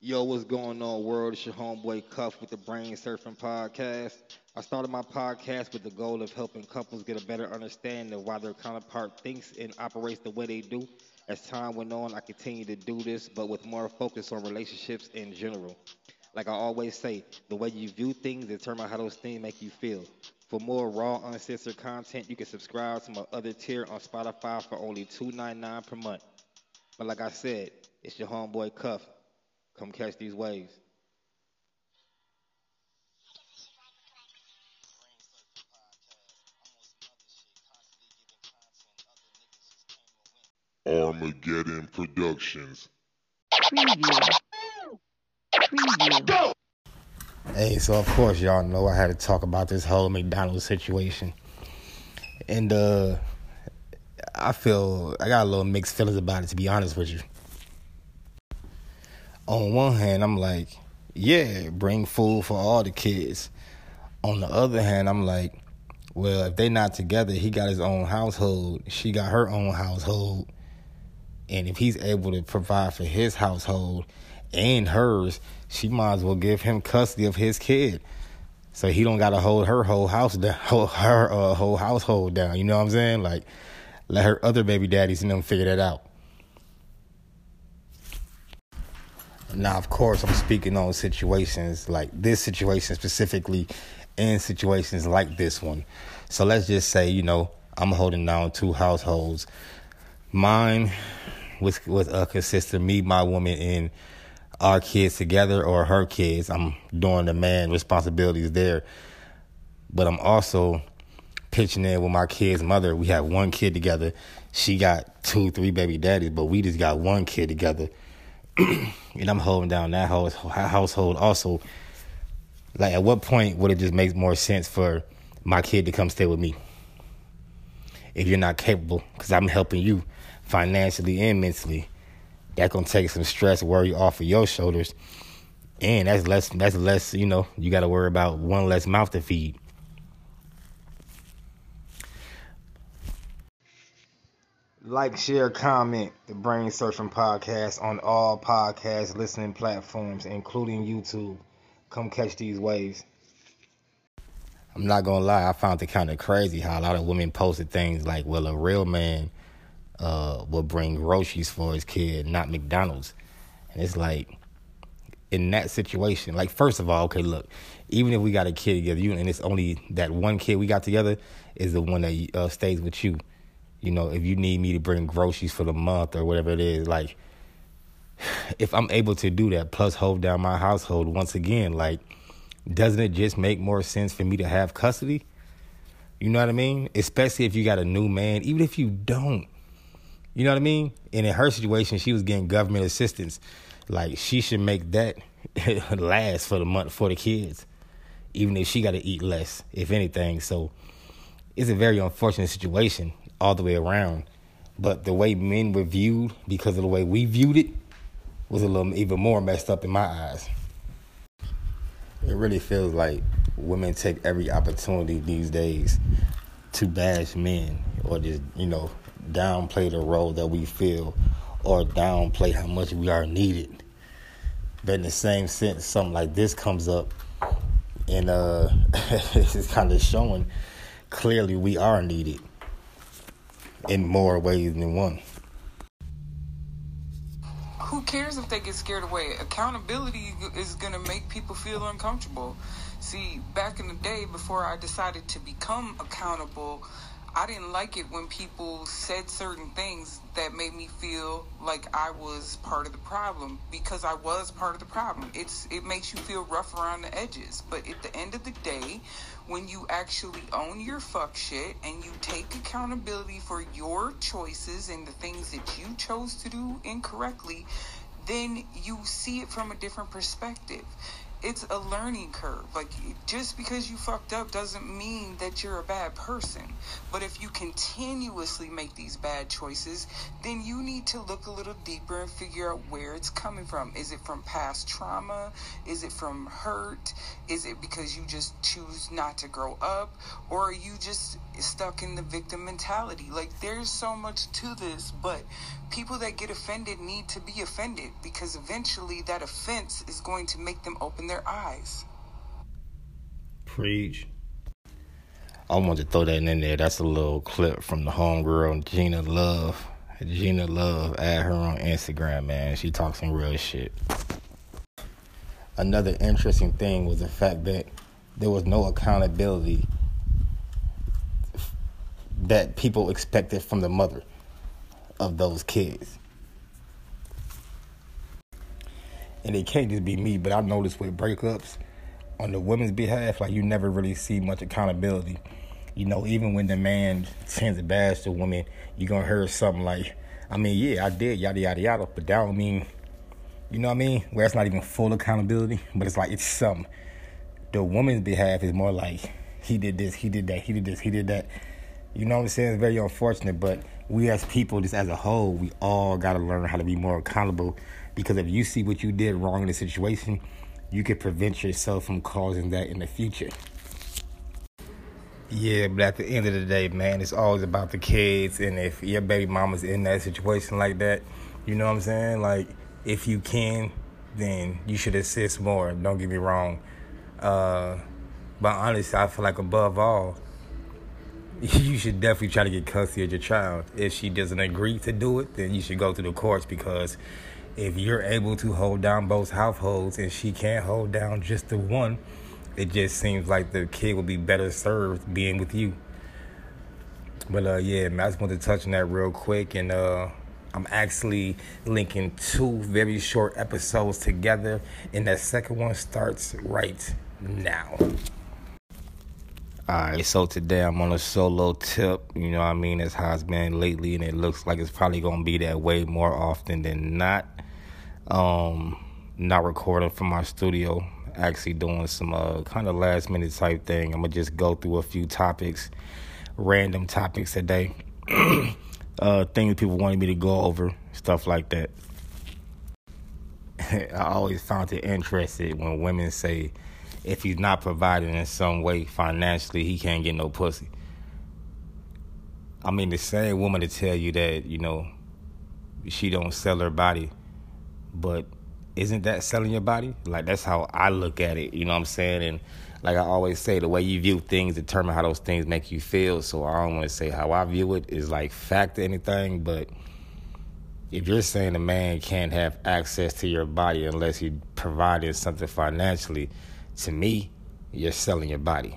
Yo, what's going on, world? It's your homeboy Cuff with the Brain Surfing Podcast. I started my podcast with the goal of helping couples get a better understanding of why their counterpart thinks and operates the way they do. As time went on, I continue to do this, but with more focus on relationships in general. Like I always say, the way you view things determines how those things make you feel. For more raw, uncensored content, you can subscribe to my other tier on Spotify for only $2.99 per month. But like I said, it's your homeboy Cuff. Come catch these waves. Armageddon Productions. Preview. Preview. Hey, so of course y'all know I had to talk about this whole McDonald's situation. And uh I feel I got a little mixed feelings about it to be honest with you. On one hand, I'm like, yeah, bring food for all the kids. On the other hand, I'm like, well, if they not together, he got his own household, she got her own household. And if he's able to provide for his household and hers, she might as well give him custody of his kid. So he don't gotta hold her whole house down, her uh, whole household down. You know what I'm saying? Like, let her other baby daddies and them figure that out. Now, of course, I'm speaking on situations like this situation specifically, and situations like this one. So let's just say, you know, I'm holding down two households. Mine was was uh, consist of me, my woman, and our kids together, or her kids. I'm doing the man responsibilities there, but I'm also pitching in with my kid's mother. We have one kid together. She got two, three baby daddies, but we just got one kid together. and I'm holding down that house, household also. Like, at what point would it just make more sense for my kid to come stay with me? If you're not capable, because I'm helping you financially and mentally, that gonna take some stress, worry off of your shoulders, and that's less. That's less. You know, you got to worry about one less mouth to feed. Like, share, comment the Brain Surfing Podcast on all podcast listening platforms, including YouTube. Come catch these waves. I'm not gonna lie, I found it kind of crazy how a lot of women posted things like, "Well, a real man uh, will bring groceries for his kid, not McDonald's," and it's like, in that situation, like, first of all, okay, look, even if we got a kid together, you and it's only that one kid we got together is the one that uh, stays with you you know, if you need me to bring groceries for the month or whatever it is, like if I'm able to do that, plus hold down my household once again, like doesn't it just make more sense for me to have custody? You know what I mean? Especially if you got a new man, even if you don't. You know what I mean? And in her situation, she was getting government assistance. Like she should make that last for the month for the kids, even if she got to eat less, if anything. So it's a very unfortunate situation all the way around. But the way men were viewed, because of the way we viewed it, was a little even more messed up in my eyes. It really feels like women take every opportunity these days to bash men or just, you know, downplay the role that we feel or downplay how much we are needed. But in the same sense, something like this comes up and uh it's kind of showing clearly we are needed in more ways than one. Who cares if they get scared away? Accountability is going to make people feel uncomfortable. See, back in the day, before I decided to become accountable, I didn't like it when people said certain things that made me feel like I was part of the problem because I was part of the problem. It's it makes you feel rough around the edges, but at the end of the day, when you actually own your fuck shit and you take accountability for your choices and the things that you chose to do incorrectly, then you see it from a different perspective. It's a learning curve. Like just because you fucked up doesn't mean that you're a bad person. But if you continuously make these bad choices, then you need to look a little deeper and figure out where it's coming from. Is it from past trauma? Is it from hurt? Is it because you just choose not to grow up or are you just stuck in the victim mentality? Like there's so much to this, but people that get offended need to be offended because eventually that offense is going to make them open their eyes. Preach. I wanted to throw that in there. That's a little clip from the homegirl Gina Love. Gina Love, add her on Instagram, man. She talks some real shit. Another interesting thing was the fact that there was no accountability that people expected from the mother of those kids. And it can't just be me, but I noticed with breakups on the women's behalf, like you never really see much accountability. You know, even when the man sends a badge to a woman, you're gonna hear something like, I mean, yeah, I did, yada yada yada, but that don't mean you know what I mean? Where it's not even full accountability, but it's like it's some. The woman's behalf is more like he did this, he did that, he did this, he did that. You know what I'm saying? It's very unfortunate, but we as people, just as a whole, we all got to learn how to be more accountable. Because if you see what you did wrong in the situation, you could prevent yourself from causing that in the future. Yeah, but at the end of the day, man, it's always about the kids. And if your baby mama's in that situation like that, you know what I'm saying? Like, if you can, then you should assist more. Don't get me wrong. Uh, but honestly, I feel like above all, you should definitely try to get custody of your child. If she doesn't agree to do it, then you should go to the courts because if you're able to hold down both households and she can't hold down just the one, it just seems like the kid would be better served being with you. But uh, yeah, I just wanted to touch on that real quick, and uh, I'm actually linking two very short episodes together, and that second one starts right now. Alright, so today I'm on a solo tip. You know I mean? That's how it's been lately, and it looks like it's probably gonna be that way more often than not. Um, not recording from my studio, actually doing some uh, kind of last minute type thing. I'm gonna just go through a few topics, random topics today, uh, things people wanted me to go over, stuff like that. I always found it interesting when women say if he's not providing in some way financially, he can't get no pussy. I mean, the same woman to tell you that you know she don't sell her body, but isn't that selling your body? Like that's how I look at it. You know what I'm saying? And like I always say, the way you view things determine how those things make you feel. So I don't want to say how I view it is like fact or anything, but if you're saying a man can't have access to your body unless he provided something financially, to me, you're selling your body.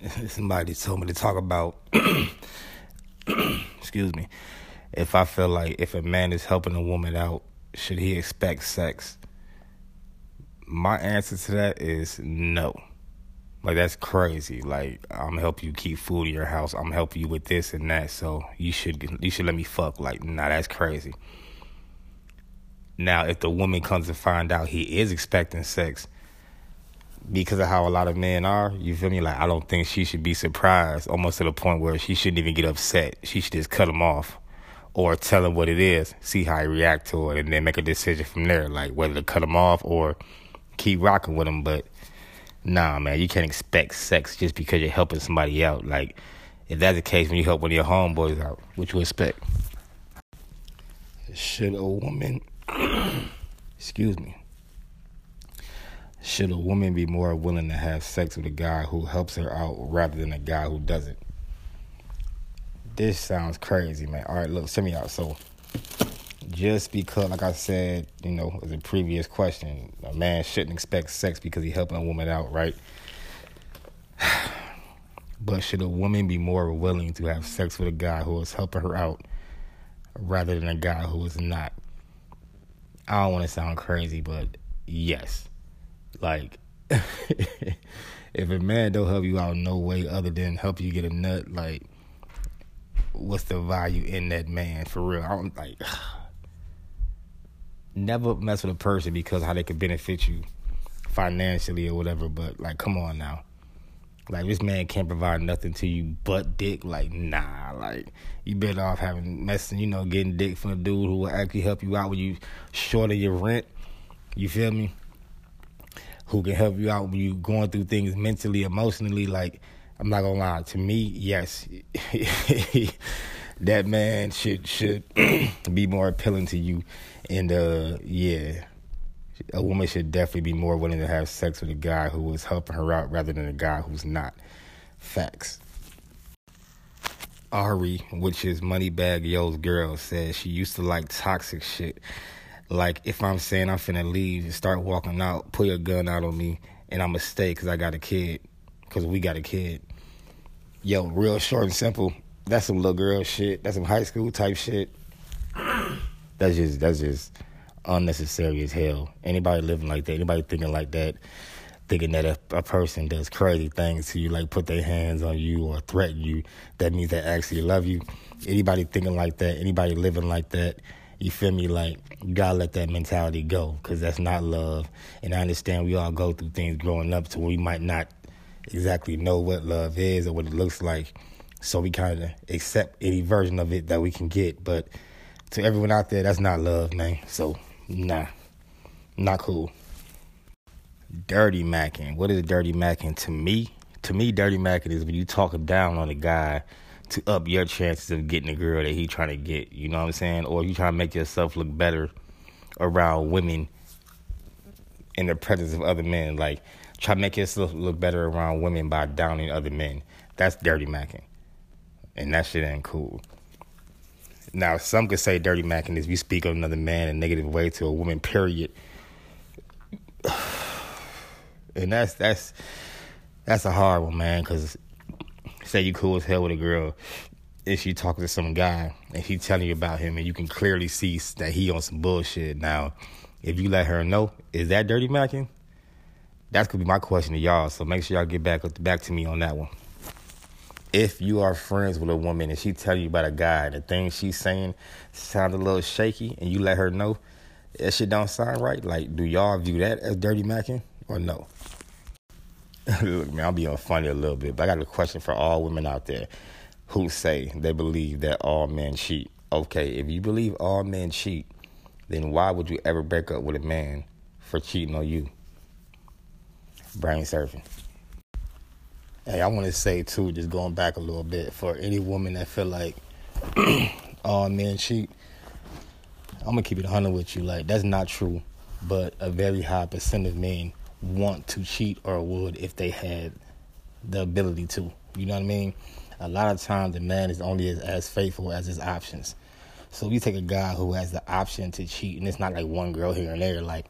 Somebody told me to talk about, excuse me, if I feel like if a man is helping a woman out, should he expect sex? My answer to that is no. Like that's crazy. Like I'm helping you keep food in your house. I'm helping you with this and that. So you should you should let me fuck. Like nah, that's crazy. Now, if the woman comes to find out he is expecting sex because of how a lot of men are, you feel me? Like, I don't think she should be surprised, almost to the point where she shouldn't even get upset. She should just cut him off or tell him what it is, see how he react to it, and then make a decision from there, like whether to cut him off or keep rocking with him. But nah, man, you can't expect sex just because you're helping somebody out. Like, if that's the case when you help one of your homeboys out, what you expect? Should a woman excuse me. Should a woman be more willing to have sex with a guy who helps her out rather than a guy who doesn't? This sounds crazy, man. All right, look, send me out. So, just because, like I said, you know, as a previous question, a man shouldn't expect sex because he's helping a woman out, right? But should a woman be more willing to have sex with a guy who is helping her out rather than a guy who is not? I don't want to sound crazy, but yes. Like, if a man don't help you out no way other than help you get a nut, like, what's the value in that man for real? I don't like. never mess with a person because how they could benefit you financially or whatever. But like, come on now. Like this man can't provide nothing to you but dick. Like nah, like you better off having messing, you know, getting dick from a dude who will actually help you out when you short of your rent. You feel me? Who can help you out when you going through things mentally, emotionally. Like I'm not gonna lie. To me, yes, that man should should be more appealing to you. And uh, yeah, a woman should definitely be more willing to have sex with a guy who is helping her out rather than a guy who's not. Facts. Ari, which is Moneybagg Yo's girl, says she used to like toxic shit. Like if I'm saying I'm finna leave start walking out, pull your gun out on me, and I'ma stay because I got a kid, because we got a kid. Yo, real short and simple. That's some little girl shit. That's some high school type shit. That's just that's just unnecessary as hell. Anybody living like that, anybody thinking like that, thinking that if a person does crazy things to you, like put their hands on you or threaten you, that means they actually love you. Anybody thinking like that, anybody living like that, you feel me? Like, you gotta let that mentality go because that's not love. And I understand we all go through things growing up to where we might not exactly know what love is or what it looks like. So we kind of accept any version of it that we can get. But to everyone out there, that's not love, man. So Nah, not cool. Dirty macking. What is dirty macking to me? To me, dirty macking is when you talking down on a guy to up your chances of getting a girl that he trying to get. You know what I'm saying? Or you trying to make yourself look better around women in the presence of other men. Like try to make yourself look better around women by downing other men. That's dirty macking, and that shit ain't cool. Now, some could say dirty macking is you speak of another man in a negative way to a woman, period. And that's that's that's a hard one, man. Because say you cool as hell with a girl, and she talking to some guy, and he telling you about him, and you can clearly see that he on some bullshit. Now, if you let her know, is that dirty macking? That's gonna be my question to y'all. So make sure y'all get back back to me on that one if you are friends with a woman and she tell you about a guy and the things she's saying sound a little shaky and you let her know that shit don't sound right, like do y'all view that as dirty macking or no? Look, man, I'll be on funny a little bit, but I got a question for all women out there who say they believe that all men cheat. Okay, if you believe all men cheat, then why would you ever break up with a man for cheating on you? Brain surfing. Hey, I want to say too, just going back a little bit, for any woman that feel like all men cheat, I'm gonna keep it 100 with you. Like that's not true, but a very high percent of men want to cheat or would if they had the ability to. You know what I mean? A lot of times the man is only as, as faithful as his options. So you take a guy who has the option to cheat, and it's not like one girl here and there, like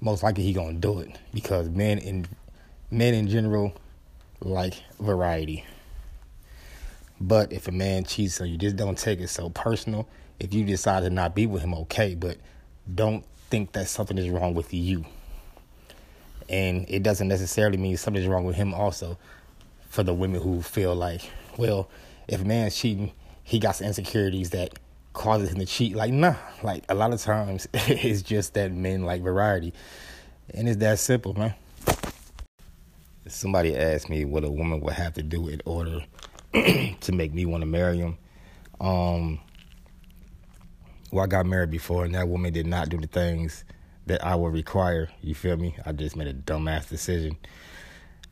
most likely he gonna do it because men in men in general like variety. But if a man cheats on you, just don't take it so personal. If you decide to not be with him, okay, but don't think that something is wrong with you. And it doesn't necessarily mean something's wrong with him also for the women who feel like, well, if a man's cheating, he got some insecurities that causes him to cheat. Like, nah. Like a lot of times it's just that men like variety. And it's that simple, man somebody asked me what a woman would have to do in order to make me want to marry him. Um, well, I got married before, and that woman did not do the things that I would require. You feel me? I just made a dumbass decision.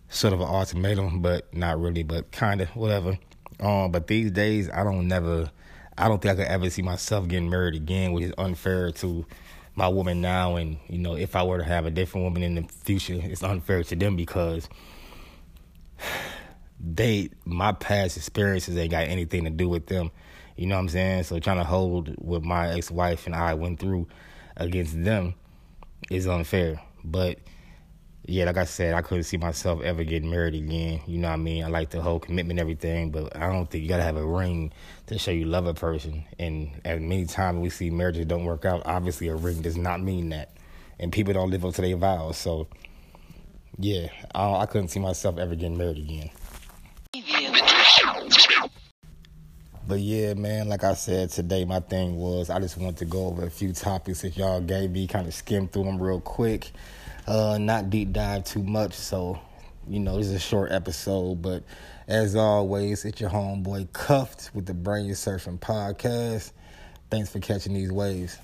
Sort of an ultimatum, but not really, but kind of, whatever. Um, but these days, I don't never, I don't think I could ever see myself getting married again, which is unfair to my woman now. And you know if i were to have a different woman in the future it's unfair to them because they my past experiences ain't got anything to do with them. You know what i'm saying? So trying to hold what my ex-wife and i went through against them is unfair. But yeah, like I said, I couldn't see myself ever getting married again. You know what I mean? I like the whole commitment everything, but I don't think you gotta have a ring to show you love a person. And as many times we see marriages don't work out, obviously a ring does not mean that. And people don't live up to their vows. So, yeah, I, I couldn't see myself ever getting married again. But yeah, man, like I said today, my thing was I just wanted to go over a few topics that y'all gave me, kind of skim through them real quick, uh, not deep dive too much. So, you know, this is a short episode, but as always, it's your homeboy Cuffed with the Brain Surfing Podcast. Thanks for catching these waves.